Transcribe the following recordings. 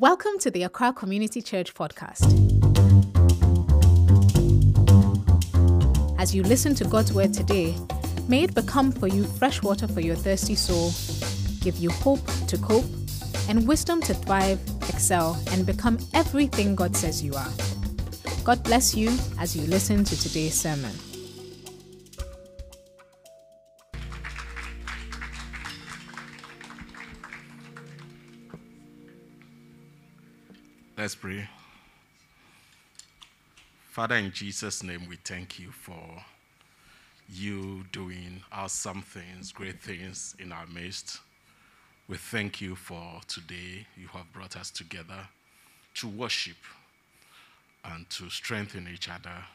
Welcome to the Accra Community Church podcast. As you listen to God's word today, may it become for you fresh water for your thirsty soul, give you hope to cope, and wisdom to thrive, excel, and become everything God says you are. God bless you as you listen to today's sermon. Let's pray. Father, in Jesus' name, we thank you for you doing awesome things, great things in our midst. We thank you for today. You have brought us together to worship and to strengthen each other.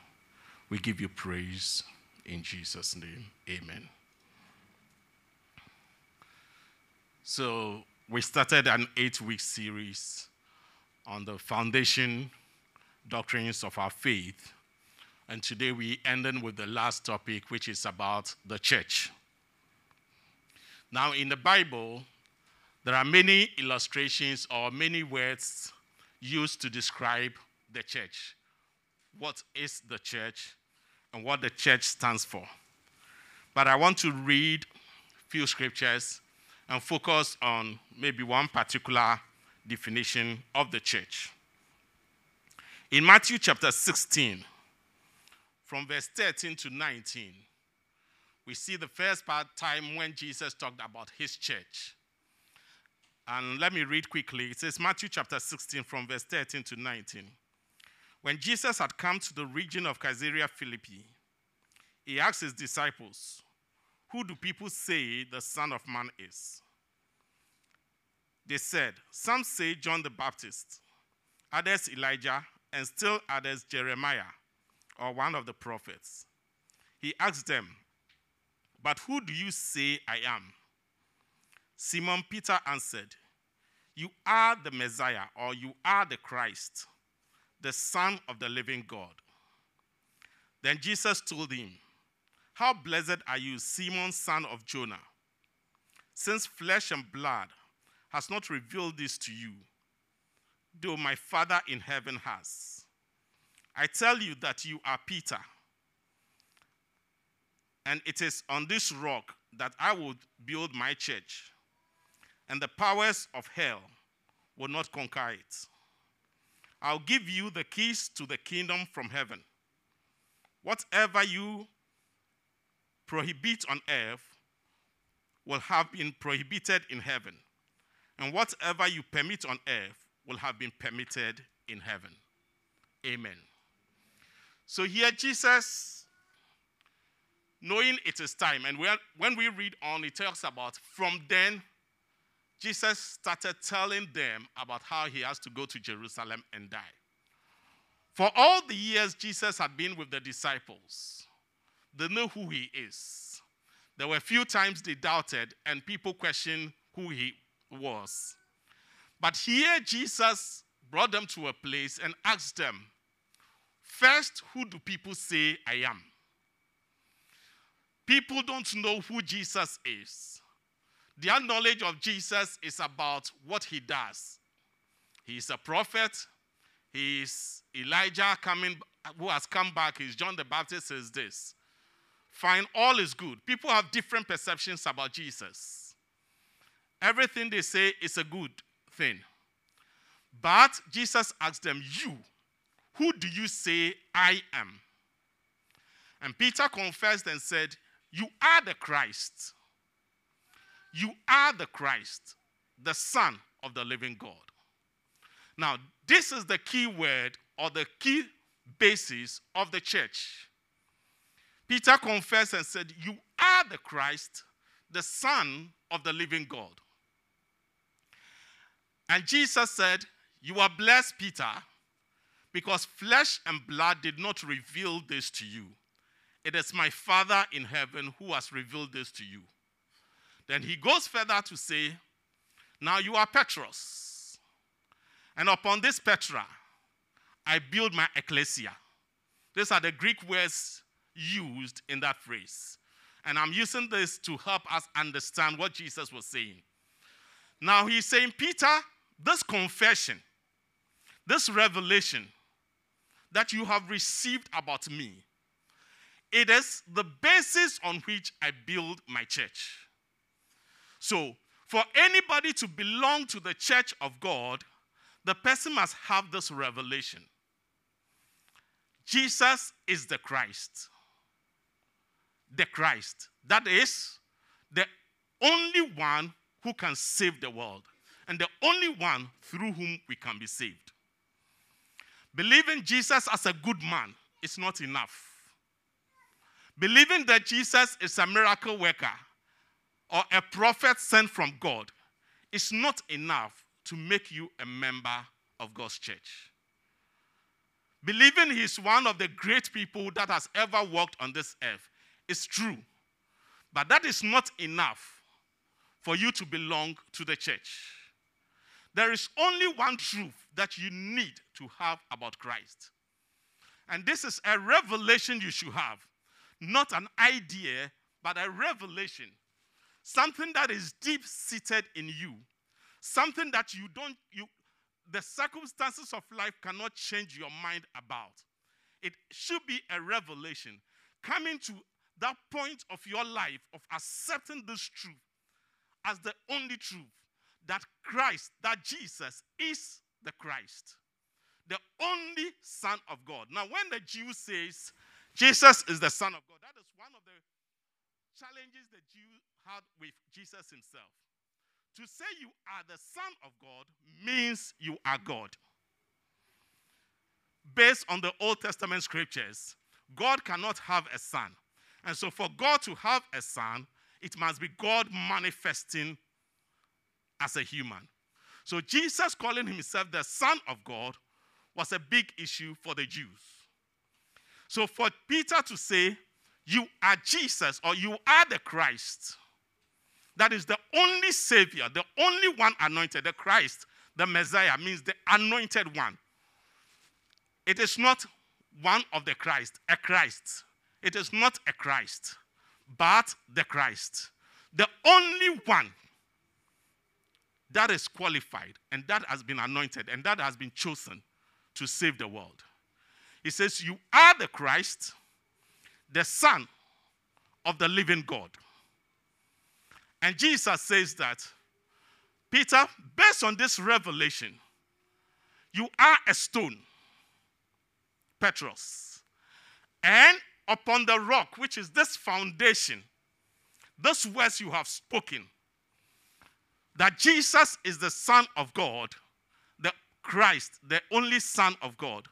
We give you praise in Jesus' name. Amen. So, we started an eight week series on the foundation doctrines of our faith. And today we ended with the last topic, which is about the church. Now, in the Bible, there are many illustrations or many words used to describe the church. What is the church and what the church stands for? But I want to read few scriptures and focus on maybe one particular definition of the church. In Matthew chapter 16, from verse 13 to 19, we see the first part time when Jesus talked about his church. And let me read quickly. It says Matthew chapter 16 from verse 13 to 19. When Jesus had come to the region of Caesarea Philippi, he asked his disciples, Who do people say the Son of Man is? They said, Some say John the Baptist, others Elijah, and still others Jeremiah or one of the prophets. He asked them, But who do you say I am? Simon Peter answered, You are the Messiah, or you are the Christ, the Son of the living God. Then Jesus told him, How blessed are you, Simon, son of Jonah, since flesh and blood has not revealed this to you, though my Father in heaven has. I tell you that you are Peter, and it is on this rock that I will build my church, and the powers of hell will not conquer it. I'll give you the keys to the kingdom from heaven. Whatever you prohibit on earth will have been prohibited in heaven and whatever you permit on earth will have been permitted in heaven. Amen. So here, Jesus, knowing it is time, and when we read on, it talks about from then, Jesus started telling them about how he has to go to Jerusalem and die. For all the years Jesus had been with the disciples, they know who he is. There were few times they doubted, and people questioned who he was. But here Jesus brought them to a place and asked them, First, who do people say I am? People don't know who Jesus is. Their knowledge of Jesus is about what he does. He is a prophet. He is Elijah coming, who has come back. He's John the Baptist, is this. Fine, all is good. People have different perceptions about Jesus. Everything they say is a good thing. But Jesus asked them, You, who do you say I am? And Peter confessed and said, You are the Christ. You are the Christ, the Son of the living God. Now, this is the key word or the key basis of the church. Peter confessed and said, You are the Christ, the Son of the living God. And Jesus said, You are blessed, Peter, because flesh and blood did not reveal this to you. It is my Father in heaven who has revealed this to you. Then he goes further to say, Now you are Petros. And upon this Petra, I build my ecclesia. These are the Greek words used in that phrase. And I'm using this to help us understand what Jesus was saying. Now he's saying, Peter, this confession this revelation that you have received about me, it is the basis on which I build my church. So, for anybody to belong to the church of God, the person must have this revelation Jesus is the Christ. The Christ. That is the only one who can save the world and the only one through whom we can be saved. Believing Jesus as a good man is not enough. Believing that Jesus is a miracle worker or a prophet sent from God is not enough to make you a member of God's church. Believing he's one of the great people that has ever walked on this earth is true. But that is not enough for you to belong to the church. There is only one truth that you need to have about Christ. And this is a revelation you should have, not an idea, but a revelation. Something that is deep seated in you. Something that you don't, you, the circumstances of life cannot change your mind about. It should be a revelation coming to that point of your life of accepting this truth as the only truth that Christ, that Jesus is the Christ, the only Son of God. Now, when the Jew says Jesus is the Son of God, that is one of the challenges the Jew had with Jesus himself. To say you are the Son of God means you are God. Based on the Old Testament scriptures, God cannot have a son. And so, for God to have a son, it must be God manifesting as a human. So, Jesus calling himself the Son of God was a big issue for the Jews. So, for Peter to say, You are Jesus or you are the Christ, that is the only Savior, the only one anointed, the Christ, the Messiah, means the anointed one. It is not one of the Christ, a Christ. It is not a Christ, but the Christ. The only one that is qualified and that has been anointed and that has been chosen to save the world. He says, You are the Christ, the Son of the living God. And Jesus says that, Peter, based on this revelation, you are a stone, Petros. And upon the rock, which is this foundation, those words you have spoken, that Jesus is the Son of God, the Christ, the only Son of God.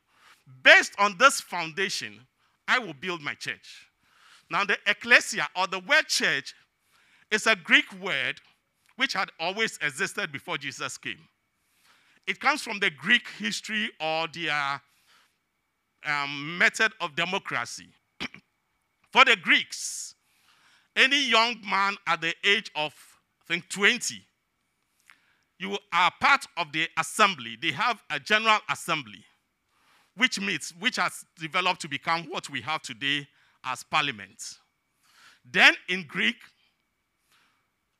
Based on this foundation, I will build my church. Now, the ecclesia or the word church is a Greek word which had always existed before Jesus came. It comes from the Greek history or their um, method of democracy. For the Greeks, any young man at the age of, I think, 20, you are part of the assembly. They have a general assembly, which meets, which has developed to become what we have today as parliament. Then in Greek,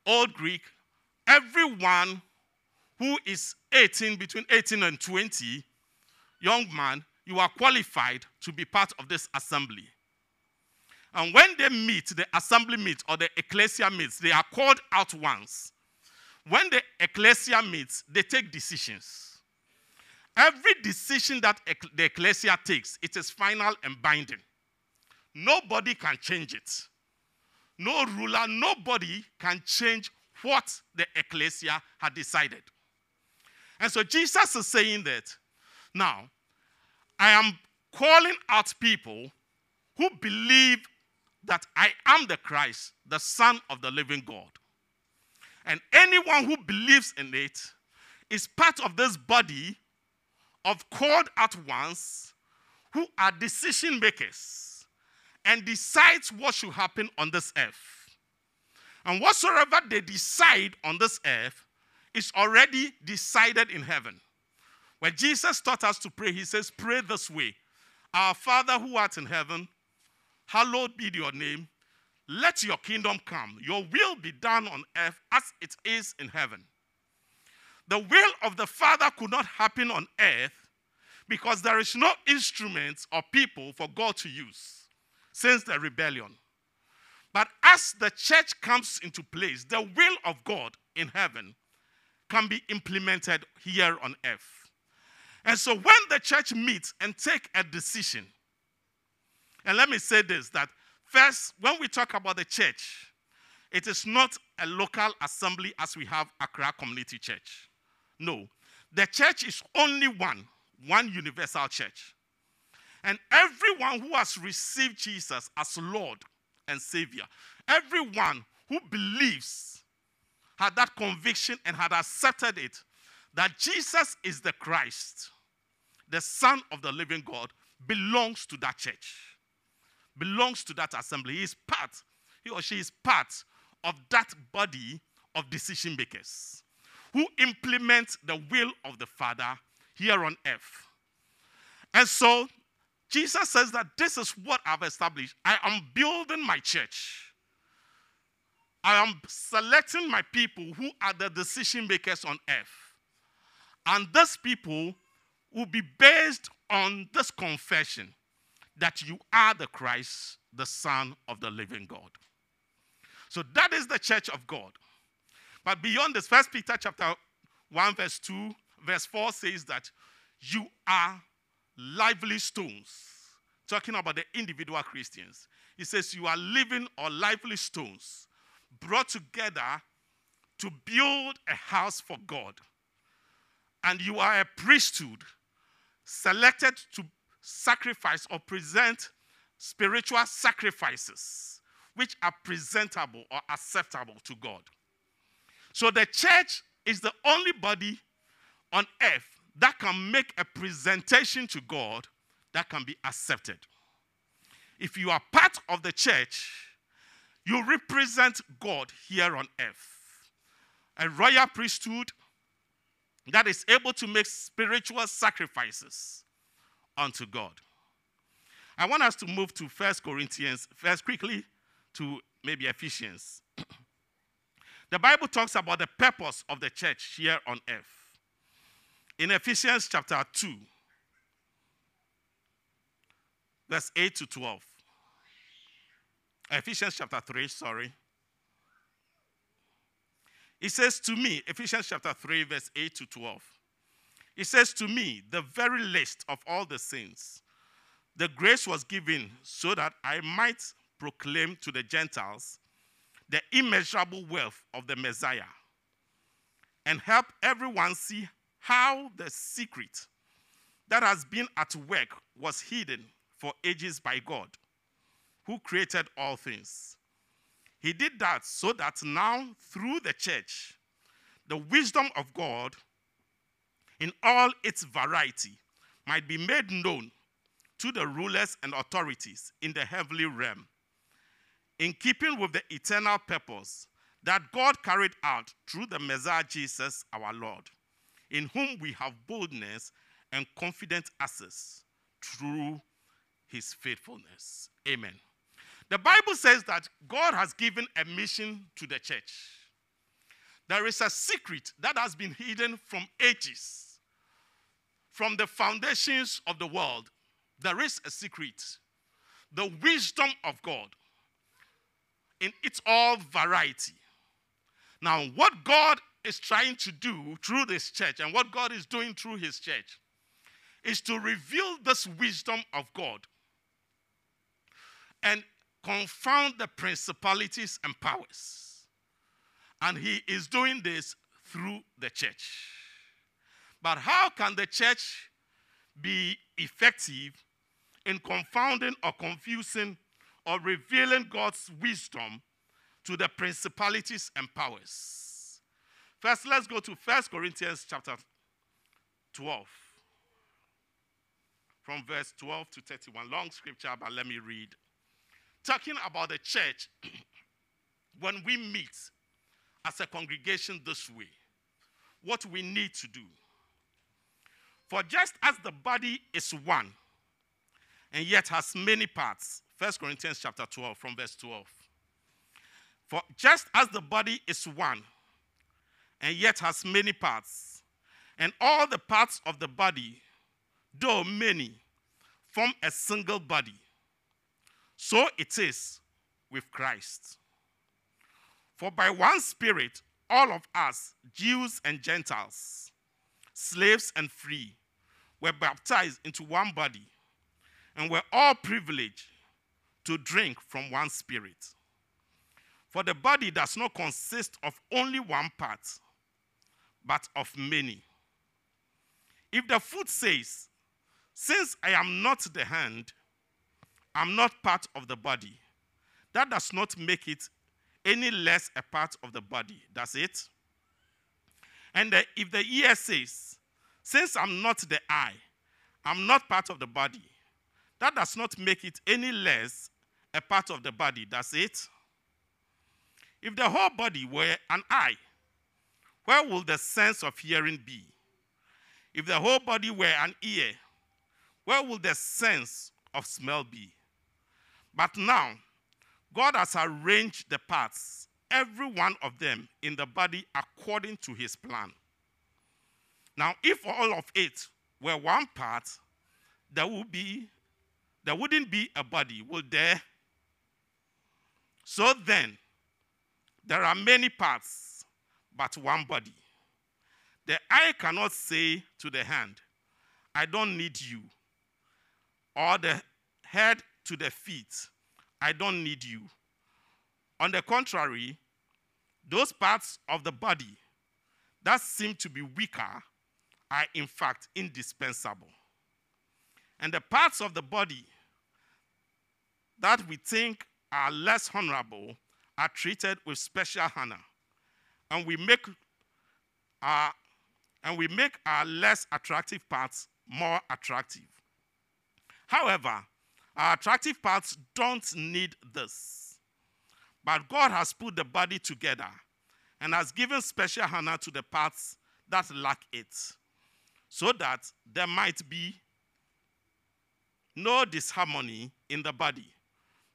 Old Greek, everyone who is 18, between 18 and 20, young man, you are qualified to be part of this assembly. And when they meet, the assembly meets or the ecclesia meets, they are called out once. When the ecclesia meets, they take decisions. Every decision that the ecclesia takes, it is final and binding. Nobody can change it no ruler, nobody can change what the ecclesia had decided. And so Jesus is saying that now, I am calling out people who believe that I am the Christ, the Son of the living God. And anyone who believes in it is part of this body of called at once who are decision makers and decides what should happen on this earth. And whatsoever they decide on this earth is already decided in heaven. When Jesus taught us to pray, he says, Pray this way Our Father who art in heaven, hallowed be your name. Let your kingdom come. Your will be done on earth as it is in heaven. The will of the Father could not happen on earth Because there is no instrument or people for God to use since the rebellion. But as the church comes into place, the will of God in heaven can be implemented here on earth. And so when the church meets and take a decision, and let me say this that first, when we talk about the church, it is not a local assembly as we have Accra Community Church. No, the church is only one, one universal church. And everyone who has received Jesus as Lord and Savior, everyone who believes, had that conviction and had accepted it that Jesus is the Christ, the Son of the living God, belongs to that church, belongs to that assembly. He is part, he or she is part of that body of decision makers who implement the will of the Father here on earth. And so Jesus says that this is what I've established. I am building my church. I am selecting my people who are the decision makers on earth. And these people will be based on this confession that you are the Christ, the Son of the living God. So that is the church of God. But beyond this, First Peter chapter 1, verse 2, verse 4 says that you are lively stones. Talking about the individual Christians. He says you are living or lively stones brought together to build a house for God. And you are a priesthood selected to sacrifice or present spiritual sacrifices which are presentable or acceptable to God. So the church is the only body on earth that can make a presentation to God that can be accepted. If you are part of the church, you represent God here on earth. A royal priesthood that is able to make spiritual sacrifices unto God. I want us to move to First Corinthians, first quickly to maybe Ephesians. the Bible talks about the purpose of the church here on earth. In Ephesians chapter 2, verse 8 to 12. Ephesians chapter 3, sorry. It says to me, Ephesians chapter 3, verse 8 to 12. It says to me, the very least of all the saints, the grace was given so that I might proclaim to the Gentiles the immeasurable wealth of the Messiah and help everyone see how the secret that has been at work was hidden for ages by God, who created all things. He did that so that now, through the church, the wisdom of God in all its variety might be made known to the rulers and authorities in the heavenly realm, in keeping with the eternal purpose that God carried out through the Messiah Jesus our Lord, in whom we have boldness and confident access through his faithfulness. Amen. The Bible says that God has given a mission to the church. There is a secret that has been hidden from ages, from the foundations of the world. There is a secret the wisdom of God in its all variety. Now, what God is trying to do through this church and what God is doing through his church is to reveal this wisdom of God and confound the principalities and powers. And he is doing this through the church. But how can the church be effective in confounding or confusing or revealing God's wisdom to the principalities and powers? First, let's go to First Corinthians chapter 12. From verse 12 to 31. Long scripture, but let me read talking about the church when we meet as a congregation this way, what we need to do. For just as the body is one and yet has many parts, 1 Corinthians chapter 12 from verse 12. For just as the body is one and yet has many parts, and all the parts of the body though many, form a single body, so it is with Christ. For by one Spirit, all of us, Jews and Gentiles, slaves and free, were baptized into one body, and were all privileged to drink from one Spirit. For the body does not consist of only one part, but of many. If the foot says, Since I am not the hand, I'm not part of the body, that does not make it any less a part of the body, does it? And the, if the ear says, Since I'm not the eye, I'm not part of the body, that does not make it any less a part of the body, does it? If the whole body were an eye, where will the sense of hearing be? If the whole body were an ear, where will the sense of smell be? But now, God has arranged the parts, every one of them, in the body according to his plan. Now, if all of it were one part, there would be there wouldn't be a body, would there? So then, there are many parts, but one body. The eye cannot say to the hand, I don't need you. Or the head to the feet, I don't need you. On the contrary, those parts of the body that seem to be weaker are in fact indispensable. And the parts of the body that we think are less honorable are treated with special honor. And we make our and we make our less attractive parts more attractive. However, our attractive parts don't need this. But God has put the body together and has given special honor to the parts that lack it, so that there might be no disharmony in the body,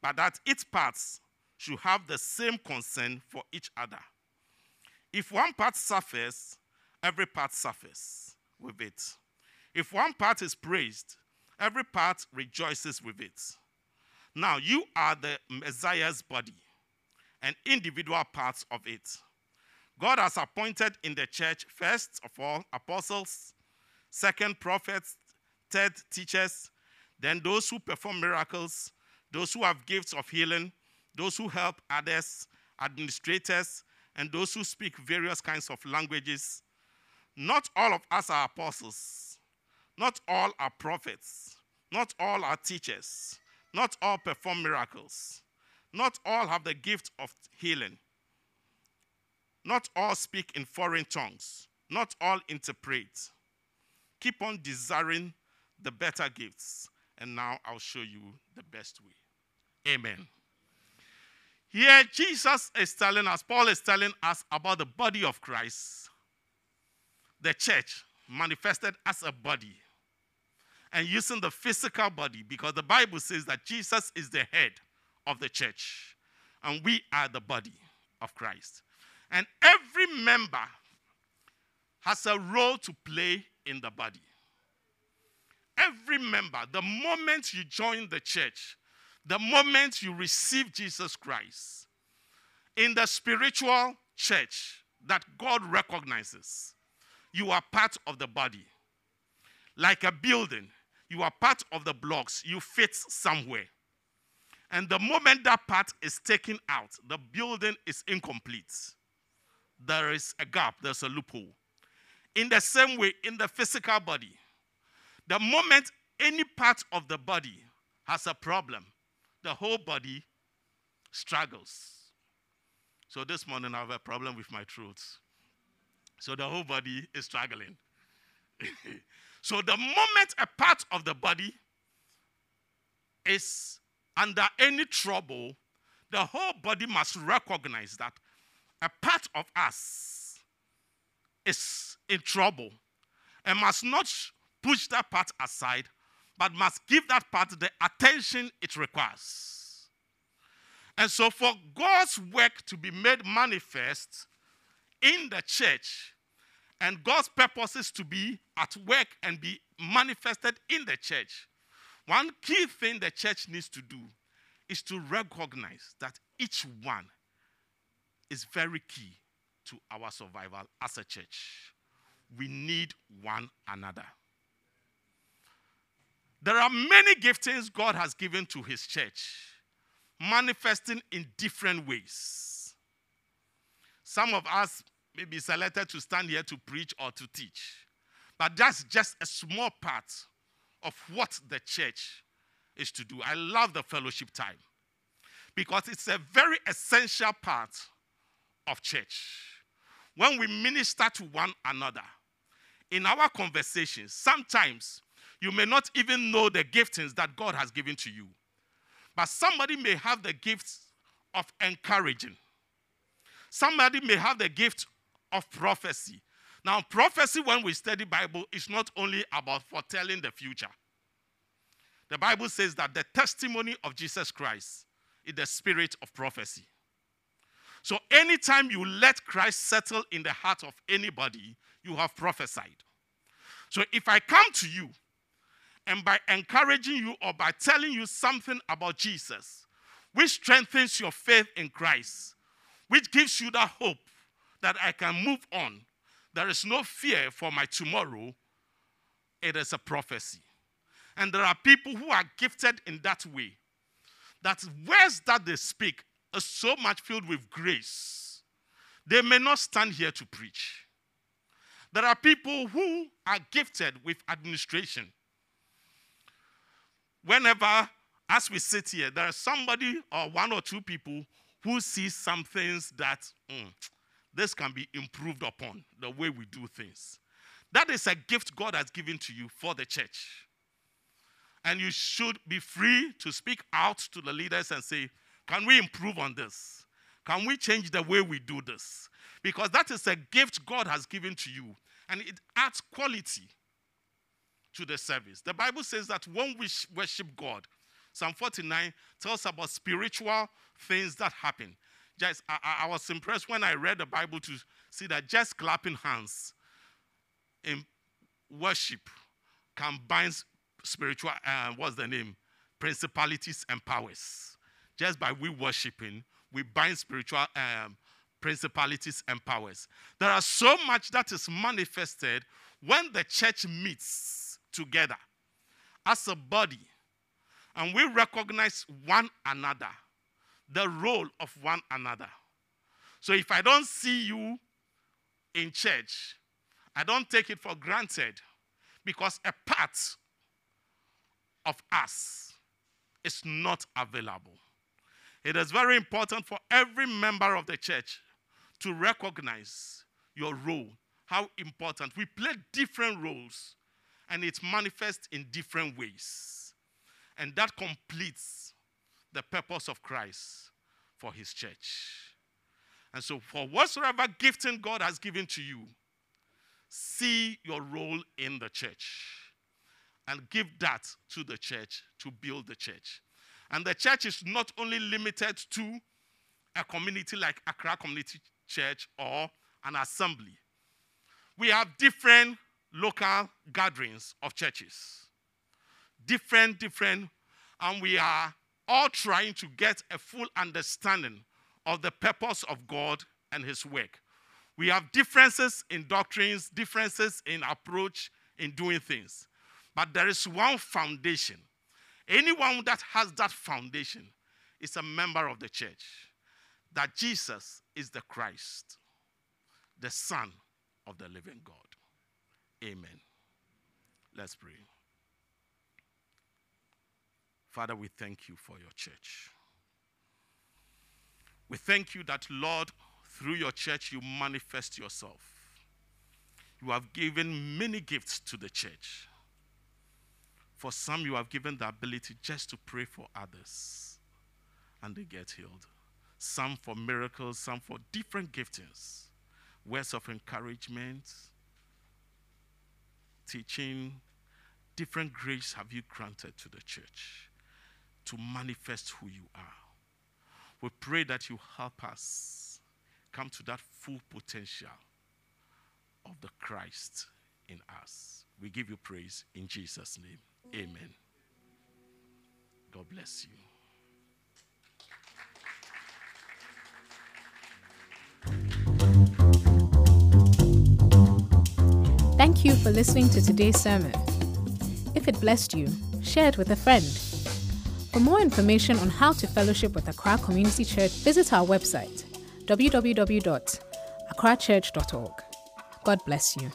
but that its parts should have the same concern for each other. If one part suffers, every part suffers with it. If one part is praised, every part rejoices with it. Now, you are the Messiah's body and individual parts of it. God has appointed in the church, first of all, apostles, second, prophets, third, teachers, then those who perform miracles, those who have gifts of healing, those who help others, administrators, and those who speak various kinds of languages. Not all of us are apostles. Not all are prophets. Not all are teachers. Not all perform miracles. Not all have the gift of healing. Not all speak in foreign tongues. Not all interpret. Keep on desiring the better gifts. And now I'll show you the best way. Amen. Here, Jesus is telling us, Paul is telling us about the body of Christ, the church manifested as a body, and using the physical body because the Bible says that Jesus is the head of the church, and we are the body of Christ. And every member has a role to play in the body. Every member, the moment you join the church, the moment you receive Jesus Christ in the spiritual church that God recognizes, you are part of the body. Like a building, you are part of the blocks, you fit somewhere. And the moment that part is taken out, the building is incomplete. There is a gap, there's a loophole. In the same way, in the physical body, the moment any part of the body has a problem, the whole body struggles. So this morning I have a problem with my throat. So the whole body is struggling. so the moment a part of the body is under any trouble, the whole body must recognize that a part of us is in trouble and must not push that part aside, but must give that part the attention it requires. And so, for God's work to be made manifest in the church and God's purposes to be at work and be manifested in the church, one key thing the church needs to do is to recognize that each one is very key to our survival as a church. We need one another. There are many giftings God has given to his church, manifesting in different ways. Some of us may be selected to stand here to preach or to teach, but that's just a small part of what the church is to do. I love the fellowship time because it's a very essential part of church. When we minister to one another in our conversations, sometimes you may not even know the giftings that God has given to you. But somebody may have the gift of encouraging. Somebody may have the gift of prophecy. Now, prophecy, when we study Bible, is not only about foretelling the future. The Bible says that the testimony of Jesus Christ is the spirit of prophecy. So, anytime you let Christ settle in the heart of anybody, you have prophesied. So, if I come to you and by encouraging you or by telling you something about Jesus, which strengthens your faith in Christ, which gives you that hope that I can move on, there is no fear for my tomorrow, it is a prophecy. And there are people who are gifted in that way. That words that they speak are so much filled with grace. They may not stand here to preach. There are people who are gifted with administration. Whenever, as we sit here, there is somebody or one or two people who see some things that mm, this can be improved upon, the way we do things. That is a gift God has given to you for the church. And you should be free to speak out to the leaders and say, Can we improve on this? Can we change the way we do this? Because that is a gift God has given to you, and it adds quality to the service. The Bible says that when we worship God, Psalm 49 tells about spiritual things that happen. Just, I, I was impressed when I read the Bible to see that just clapping hands in worship combines spiritual, uh, what's the name? Principalities and powers. Just by we worshiping, we bind spiritual um, principalities and powers. There are so much that is manifested when the church meets together as a body and we recognize one another, the role of one another. So if I don't see you in church, I don't take it for granted because a part of us is not available. It is very important for every member of the church to recognize your role, how important. We play different roles and it manifests in different ways. And that completes the purpose of Christ for his church. And so, for whatsoever gifting God has given to you, see your role in the church and give that to the church to build the church. And the church is not only limited to a community like Accra Community Church or an assembly. We have different local gatherings of churches. Different, different, and we are all trying to get a full understanding of the purpose of God and His work. We have differences in doctrines, differences in approach in doing things. But there is one foundation. Anyone that has that foundation is a member of the church. That Jesus is the Christ, the Son of the living God. Amen. Let's pray. Father, we thank you for your church. We thank you that, Lord, through your church, you manifest yourself. You have given many gifts to the church. For some, you have given the ability just to pray for others and they get healed. Some for miracles, some for different giftings, words of encouragement, teaching. Different grace have you granted to the church to manifest who you are. We pray that you help us come to that full potential of the Christ in us. We give you praise in Jesus' name. Amen. God bless you. Thank you for listening to today's sermon. If it blessed you, share it with a friend. For more information on how to fellowship with Accra Community Church, visit our website www.accrachurch.org. God bless you.